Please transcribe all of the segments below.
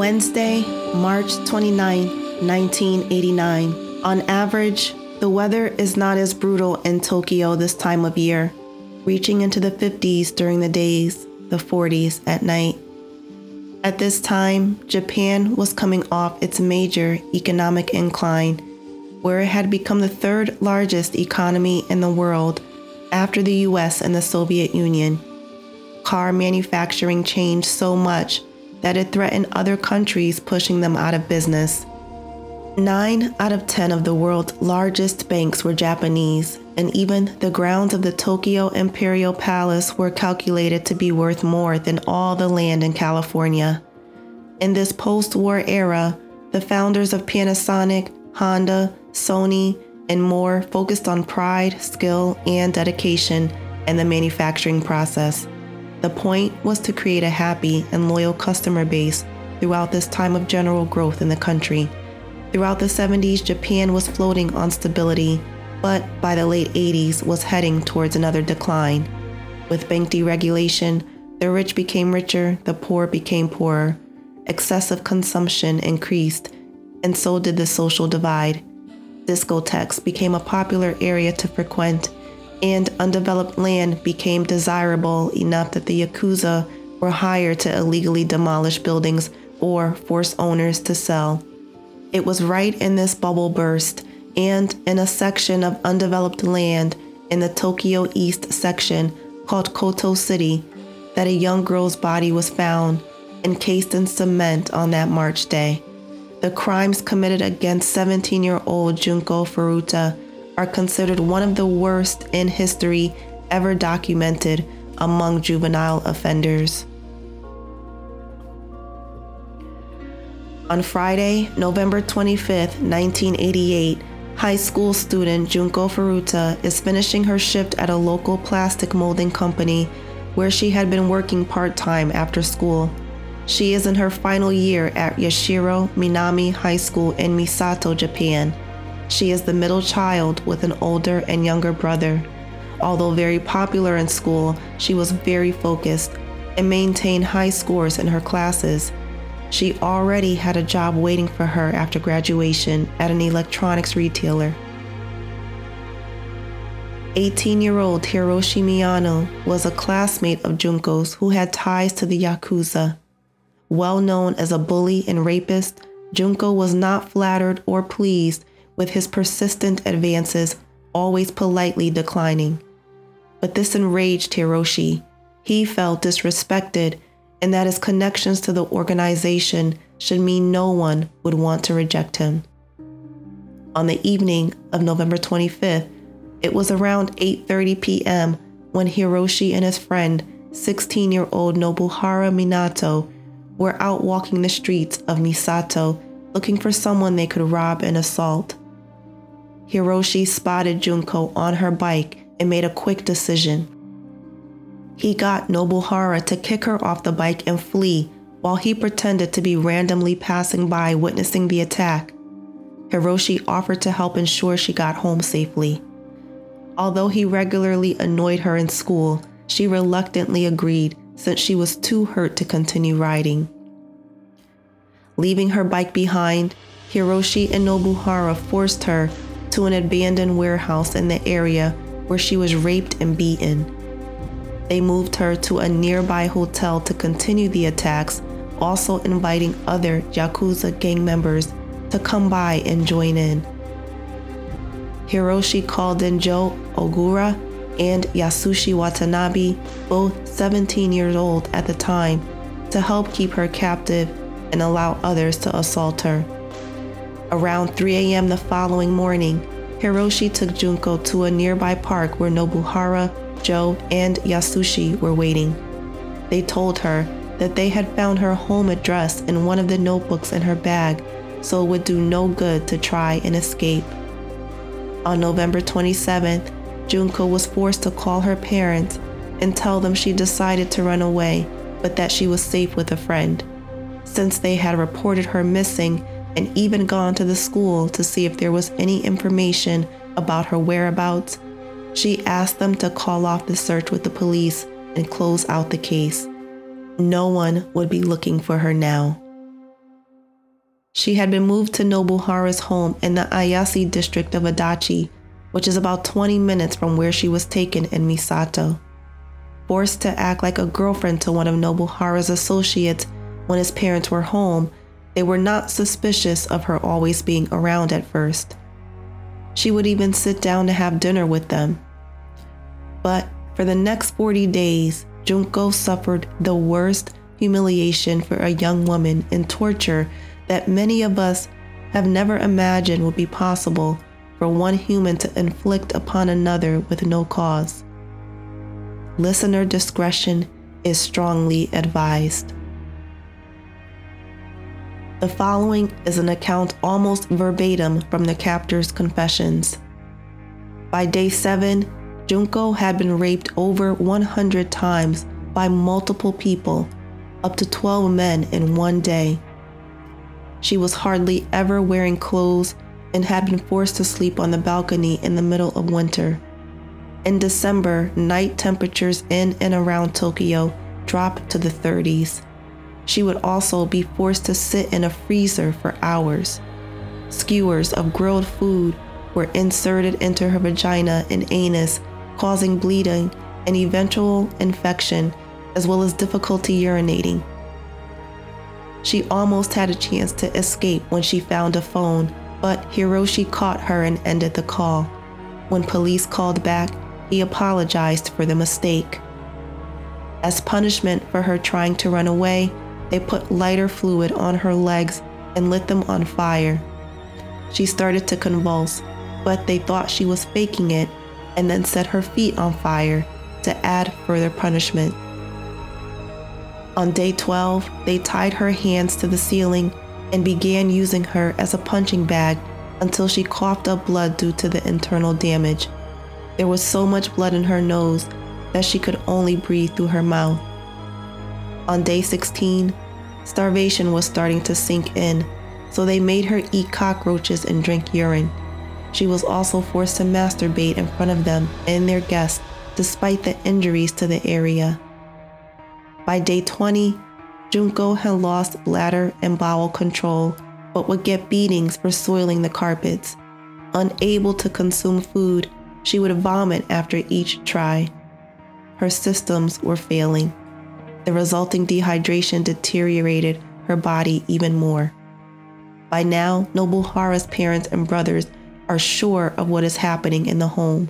Wednesday, March 29, 1989. On average, the weather is not as brutal in Tokyo this time of year, reaching into the 50s during the days, the 40s at night. At this time, Japan was coming off its major economic incline, where it had become the third largest economy in the world after the US and the Soviet Union. Car manufacturing changed so much that it threatened other countries, pushing them out of business. Nine out of 10 of the world's largest banks were Japanese, and even the grounds of the Tokyo Imperial Palace were calculated to be worth more than all the land in California. In this post war era, the founders of Panasonic, Honda, Sony, and more focused on pride, skill, and dedication in the manufacturing process. The point was to create a happy and loyal customer base throughout this time of general growth in the country. Throughout the 70s, Japan was floating on stability, but by the late 80s was heading towards another decline. With bank deregulation, the rich became richer, the poor became poorer. Excessive consumption increased, and so did the social divide. Discotheques became a popular area to frequent and undeveloped land became desirable enough that the Yakuza were hired to illegally demolish buildings or force owners to sell. It was right in this bubble burst and in a section of undeveloped land in the Tokyo East section called Koto City that a young girl's body was found encased in cement on that March day. The crimes committed against 17 year old Junko Furuta are considered one of the worst in history ever documented among juvenile offenders. On Friday, November 25, 1988, high school student Junko Furuta is finishing her shift at a local plastic molding company where she had been working part time after school. She is in her final year at Yashiro Minami High School in Misato, Japan. She is the middle child with an older and younger brother. Although very popular in school, she was very focused and maintained high scores in her classes. She already had a job waiting for her after graduation at an electronics retailer. 18 year old Hiroshi Miyano was a classmate of Junko's who had ties to the Yakuza. Well known as a bully and rapist, Junko was not flattered or pleased with his persistent advances always politely declining. But this enraged Hiroshi. He felt disrespected and that his connections to the organization should mean no one would want to reject him. On the evening of November 25th, it was around 8:30 p.m. when Hiroshi and his friend, 16-year-old Nobuhara Minato, were out walking the streets of Misato looking for someone they could rob and assault. Hiroshi spotted Junko on her bike and made a quick decision. He got Nobuhara to kick her off the bike and flee while he pretended to be randomly passing by witnessing the attack. Hiroshi offered to help ensure she got home safely. Although he regularly annoyed her in school, she reluctantly agreed since she was too hurt to continue riding. Leaving her bike behind, Hiroshi and Nobuhara forced her to an abandoned warehouse in the area where she was raped and beaten. They moved her to a nearby hotel to continue the attacks, also inviting other Yakuza gang members to come by and join in. Hiroshi called in Joe Ogura and Yasushi Watanabe, both 17 years old at the time, to help keep her captive and allow others to assault her. Around 3 a.m. the following morning, Hiroshi took Junko to a nearby park where Nobuhara, Joe, and Yasushi were waiting. They told her that they had found her home address in one of the notebooks in her bag, so it would do no good to try and escape. On November 27th, Junko was forced to call her parents and tell them she decided to run away, but that she was safe with a friend. Since they had reported her missing, and even gone to the school to see if there was any information about her whereabouts, she asked them to call off the search with the police and close out the case. No one would be looking for her now. She had been moved to Nobuhara's home in the Ayase district of Adachi, which is about 20 minutes from where she was taken in Misato. Forced to act like a girlfriend to one of Nobuhara's associates when his parents were home, they were not suspicious of her always being around at first. She would even sit down to have dinner with them. But for the next 40 days, Junko suffered the worst humiliation for a young woman and torture that many of us have never imagined would be possible for one human to inflict upon another with no cause. Listener discretion is strongly advised. The following is an account almost verbatim from the captor's confessions. By day seven, Junko had been raped over 100 times by multiple people, up to 12 men in one day. She was hardly ever wearing clothes and had been forced to sleep on the balcony in the middle of winter. In December, night temperatures in and around Tokyo dropped to the 30s. She would also be forced to sit in a freezer for hours. Skewers of grilled food were inserted into her vagina and anus, causing bleeding and eventual infection, as well as difficulty urinating. She almost had a chance to escape when she found a phone, but Hiroshi caught her and ended the call. When police called back, he apologized for the mistake. As punishment for her trying to run away, they put lighter fluid on her legs and lit them on fire. She started to convulse, but they thought she was faking it and then set her feet on fire to add further punishment. On day 12, they tied her hands to the ceiling and began using her as a punching bag until she coughed up blood due to the internal damage. There was so much blood in her nose that she could only breathe through her mouth. On day 16, starvation was starting to sink in, so they made her eat cockroaches and drink urine. She was also forced to masturbate in front of them and their guests, despite the injuries to the area. By day 20, Junko had lost bladder and bowel control, but would get beatings for soiling the carpets. Unable to consume food, she would vomit after each try. Her systems were failing. The resulting dehydration deteriorated her body even more. By now, Nobuhara's parents and brothers are sure of what is happening in the home.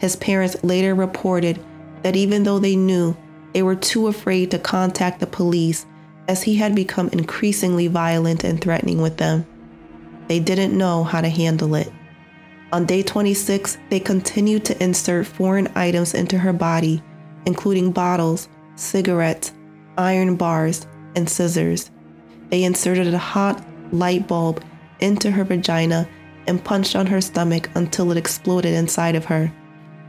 His parents later reported that even though they knew, they were too afraid to contact the police as he had become increasingly violent and threatening with them. They didn't know how to handle it. On day 26, they continued to insert foreign items into her body, including bottles, cigarettes, iron bars, and scissors. They inserted a hot light bulb into her vagina and punched on her stomach until it exploded inside of her.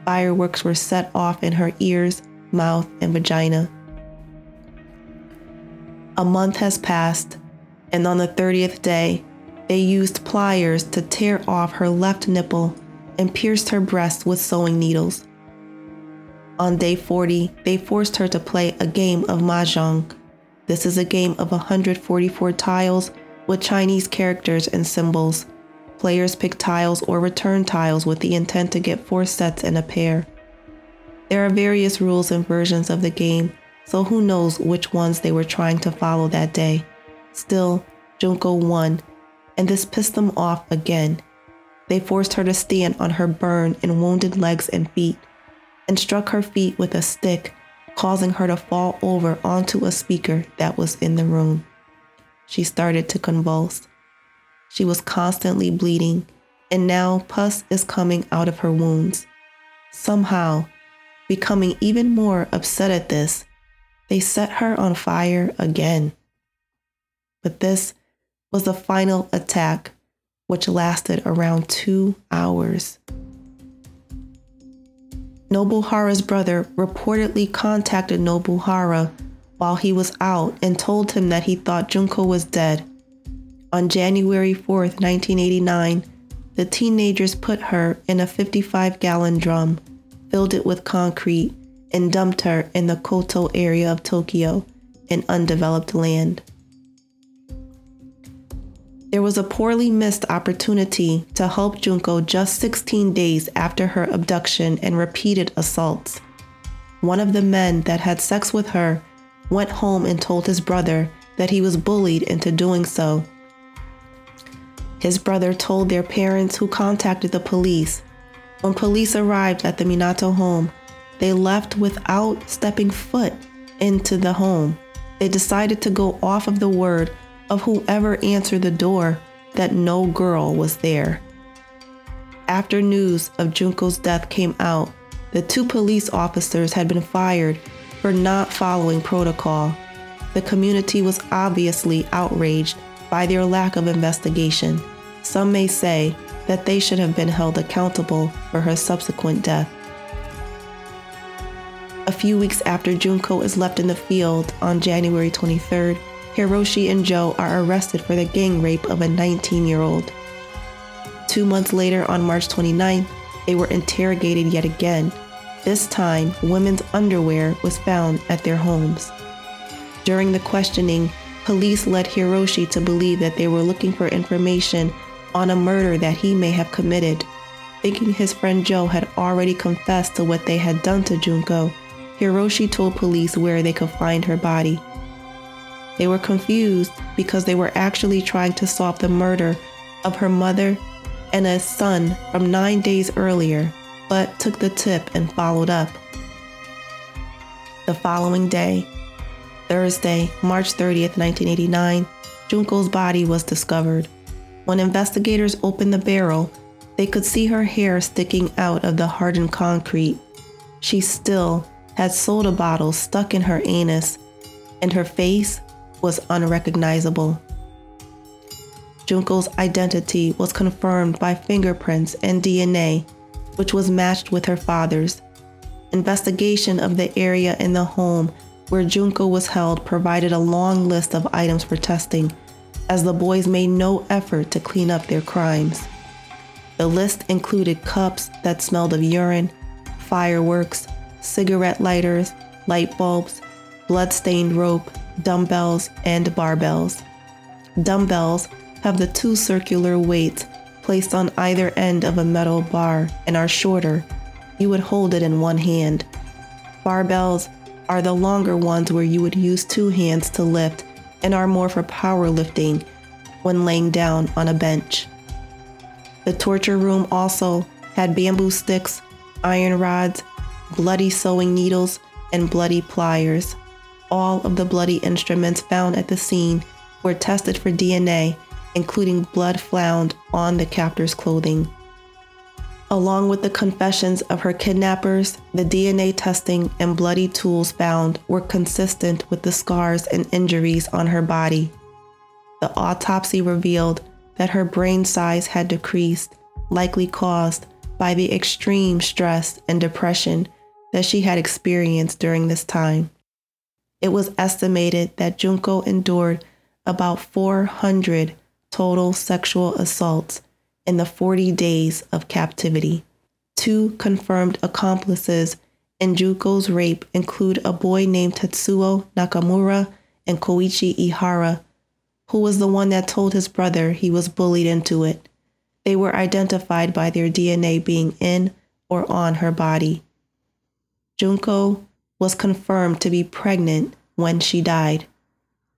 Fireworks were set off in her ears, mouth, and vagina. A month has passed, and on the 30th day, they used pliers to tear off her left nipple and pierced her breast with sewing needles. On day 40, they forced her to play a game of mahjong. This is a game of 144 tiles with Chinese characters and symbols. Players pick tiles or return tiles with the intent to get four sets in a pair. There are various rules and versions of the game, so who knows which ones they were trying to follow that day. Still, Junko won, and this pissed them off again. They forced her to stand on her burned and wounded legs and feet and struck her feet with a stick, causing her to fall over onto a speaker that was in the room. She started to convulse. She was constantly bleeding, and now pus is coming out of her wounds. Somehow, becoming even more upset at this, they set her on fire again. But this was the final attack, which lasted around two hours. Nobuhara's brother reportedly contacted Nobuhara while he was out and told him that he thought Junko was dead. On January 4, 1989, the teenagers put her in a 55 gallon drum, filled it with concrete, and dumped her in the Koto area of Tokyo in undeveloped land. There was a poorly missed opportunity to help Junko just 16 days after her abduction and repeated assaults. One of the men that had sex with her went home and told his brother that he was bullied into doing so. His brother told their parents, who contacted the police. When police arrived at the Minato home, they left without stepping foot into the home. They decided to go off of the word of whoever answered the door that no girl was there. After news of Junko's death came out, the two police officers had been fired for not following protocol. The community was obviously outraged by their lack of investigation. Some may say that they should have been held accountable for her subsequent death. A few weeks after Junko is left in the field on January 23rd, Hiroshi and Joe are arrested for the gang rape of a 19 year old. Two months later, on March 29th, they were interrogated yet again. This time, women's underwear was found at their homes. During the questioning, police led Hiroshi to believe that they were looking for information on a murder that he may have committed. Thinking his friend Joe had already confessed to what they had done to Junko, Hiroshi told police where they could find her body. They were confused because they were actually trying to solve the murder of her mother and a son from nine days earlier, but took the tip and followed up. The following day, Thursday, March 30th, 1989, Junko's body was discovered. When investigators opened the barrel, they could see her hair sticking out of the hardened concrete. She still had soda bottles stuck in her anus, and her face was unrecognizable. Junko's identity was confirmed by fingerprints and DNA, which was matched with her father's. Investigation of the area in the home where Junko was held provided a long list of items for testing, as the boys made no effort to clean up their crimes. The list included cups that smelled of urine, fireworks, cigarette lighters, light bulbs, blood-stained rope, dumbbells, and barbells. Dumbbells have the two circular weights placed on either end of a metal bar and are shorter. You would hold it in one hand. Barbells are the longer ones where you would use two hands to lift and are more for powerlifting when laying down on a bench. The torture room also had bamboo sticks, iron rods, bloody sewing needles, and bloody pliers. All of the bloody instruments found at the scene were tested for DNA, including blood found on the captor's clothing. Along with the confessions of her kidnappers, the DNA testing and bloody tools found were consistent with the scars and injuries on her body. The autopsy revealed that her brain size had decreased, likely caused by the extreme stress and depression that she had experienced during this time. It was estimated that Junko endured about 400 total sexual assaults in the 40 days of captivity. Two confirmed accomplices in Junko's rape include a boy named Tetsuo Nakamura and Koichi Ihara, who was the one that told his brother he was bullied into it. They were identified by their DNA being in or on her body. Junko was confirmed to be pregnant when she died.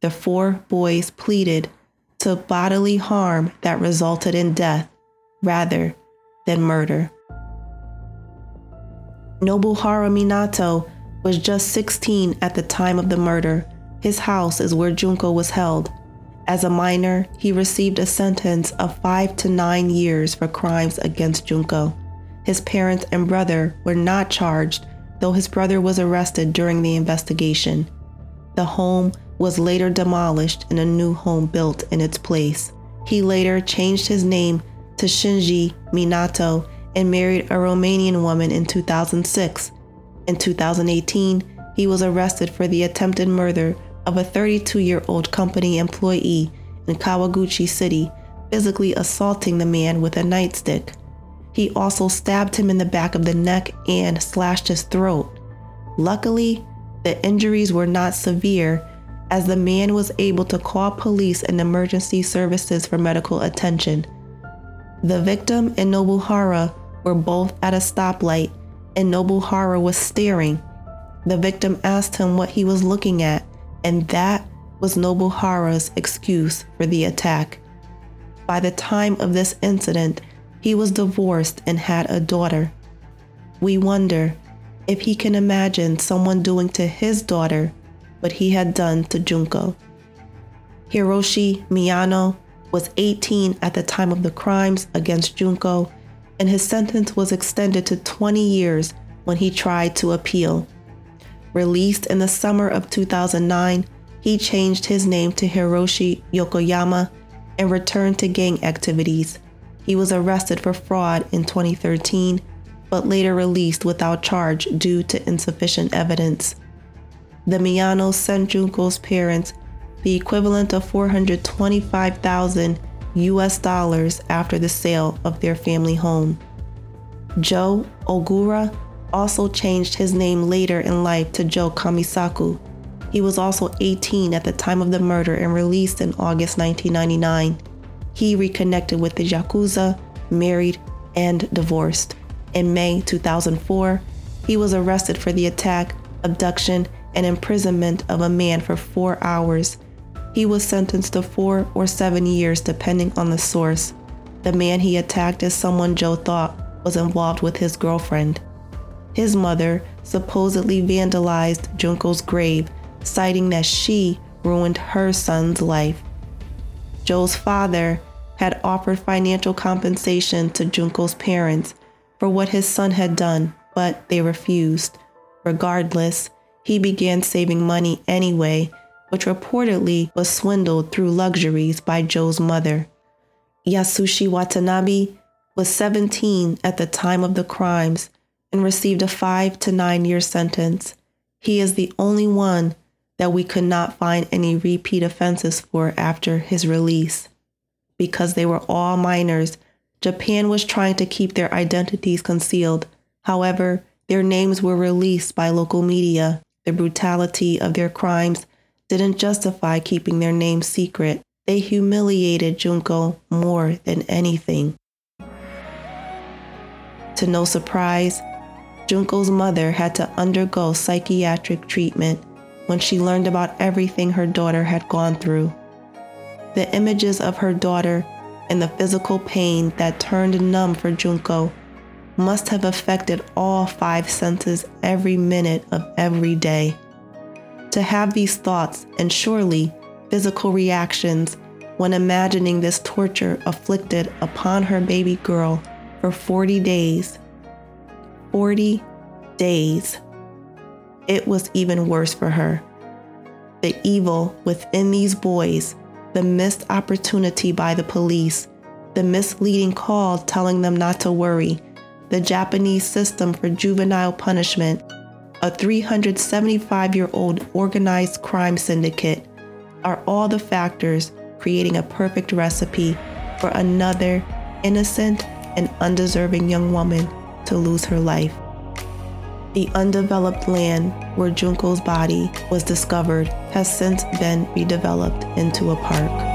The four boys pleaded to bodily harm that resulted in death rather than murder. Nobuhara Minato was just 16 at the time of the murder. His house is where Junko was held. As a minor, he received a sentence of five to nine years for crimes against Junko. His parents and brother were not charged, though his brother was arrested during the investigation. The home was later demolished and a new home built in its place. He later changed his name to Shinji Minato and married a Romanian woman in 2006. In 2018, he was arrested for the attempted murder of a 32 year old company employee in Kawaguchi City, physically assaulting the man with a nightstick. He also stabbed him in the back of the neck and slashed his throat. Luckily, the injuries were not severe as the man was able to call police and emergency services for medical attention. The victim and Nobuhara were both at a stoplight, and Nobuhara was staring. The victim asked him what he was looking at, and that was Nobuhara's excuse for the attack. By the time of this incident, he was divorced and had a daughter. We wonder if he can imagine someone doing to his daughter what he had done to Junko. Hiroshi Miyano was 18 at the time of the crimes against Junko, and his sentence was extended to 20 years when he tried to appeal. Released in the summer of 2009, he changed his name to Hiroshi Yokoyama and returned to gang activities. He was arrested for fraud in 2013, but later released without charge due to insufficient evidence. The Miyanos sent Junko's parents the equivalent of 425,000 US dollars after the sale of their family home. Joe Ogura also changed his name later in life to Joe Kamisaku. He was also 18 at the time of the murder and released in August 1999. He reconnected with the Yakuza, married, and divorced. In May 2004, he was arrested for the attack, abduction, and imprisonment of a man for four hours. He was sentenced to four or seven years, depending on the source. The man he attacked is someone Joe thought was involved with his girlfriend. His mother supposedly vandalized Junko's grave, citing that she ruined her son's life. Joe's father had offered financial compensation to Junko's parents for what his son had done, but they refused. Regardless, he began saving money anyway, which reportedly was swindled through luxuries by Joe's mother. Yasushi Watanabe was 17 at the time of the crimes and received a five to nine year sentence. He is the only one that we could not find any repeat offenses for after his release. Because they were all minors, Japan was trying to keep their identities concealed. However, their names were released by local media. The brutality of their crimes didn't justify keeping their names secret. They humiliated Junko more than anything. To no surprise, Junko's mother had to undergo psychiatric treatment when she learned about everything her daughter had gone through. The images of her daughter and the physical pain that turned numb for Junko must have affected all five senses every minute of every day. To have these thoughts and surely physical reactions when imagining this torture afflicted upon her baby girl for 40 days 40 days. It was even worse for her. The evil within these boys, the missed opportunity by the police, the misleading call telling them not to worry, the Japanese system for juvenile punishment, a 375 year old organized crime syndicate are all the factors creating a perfect recipe for another innocent and undeserving young woman to lose her life. The undeveloped land where Junko's body was discovered has since been redeveloped into a park.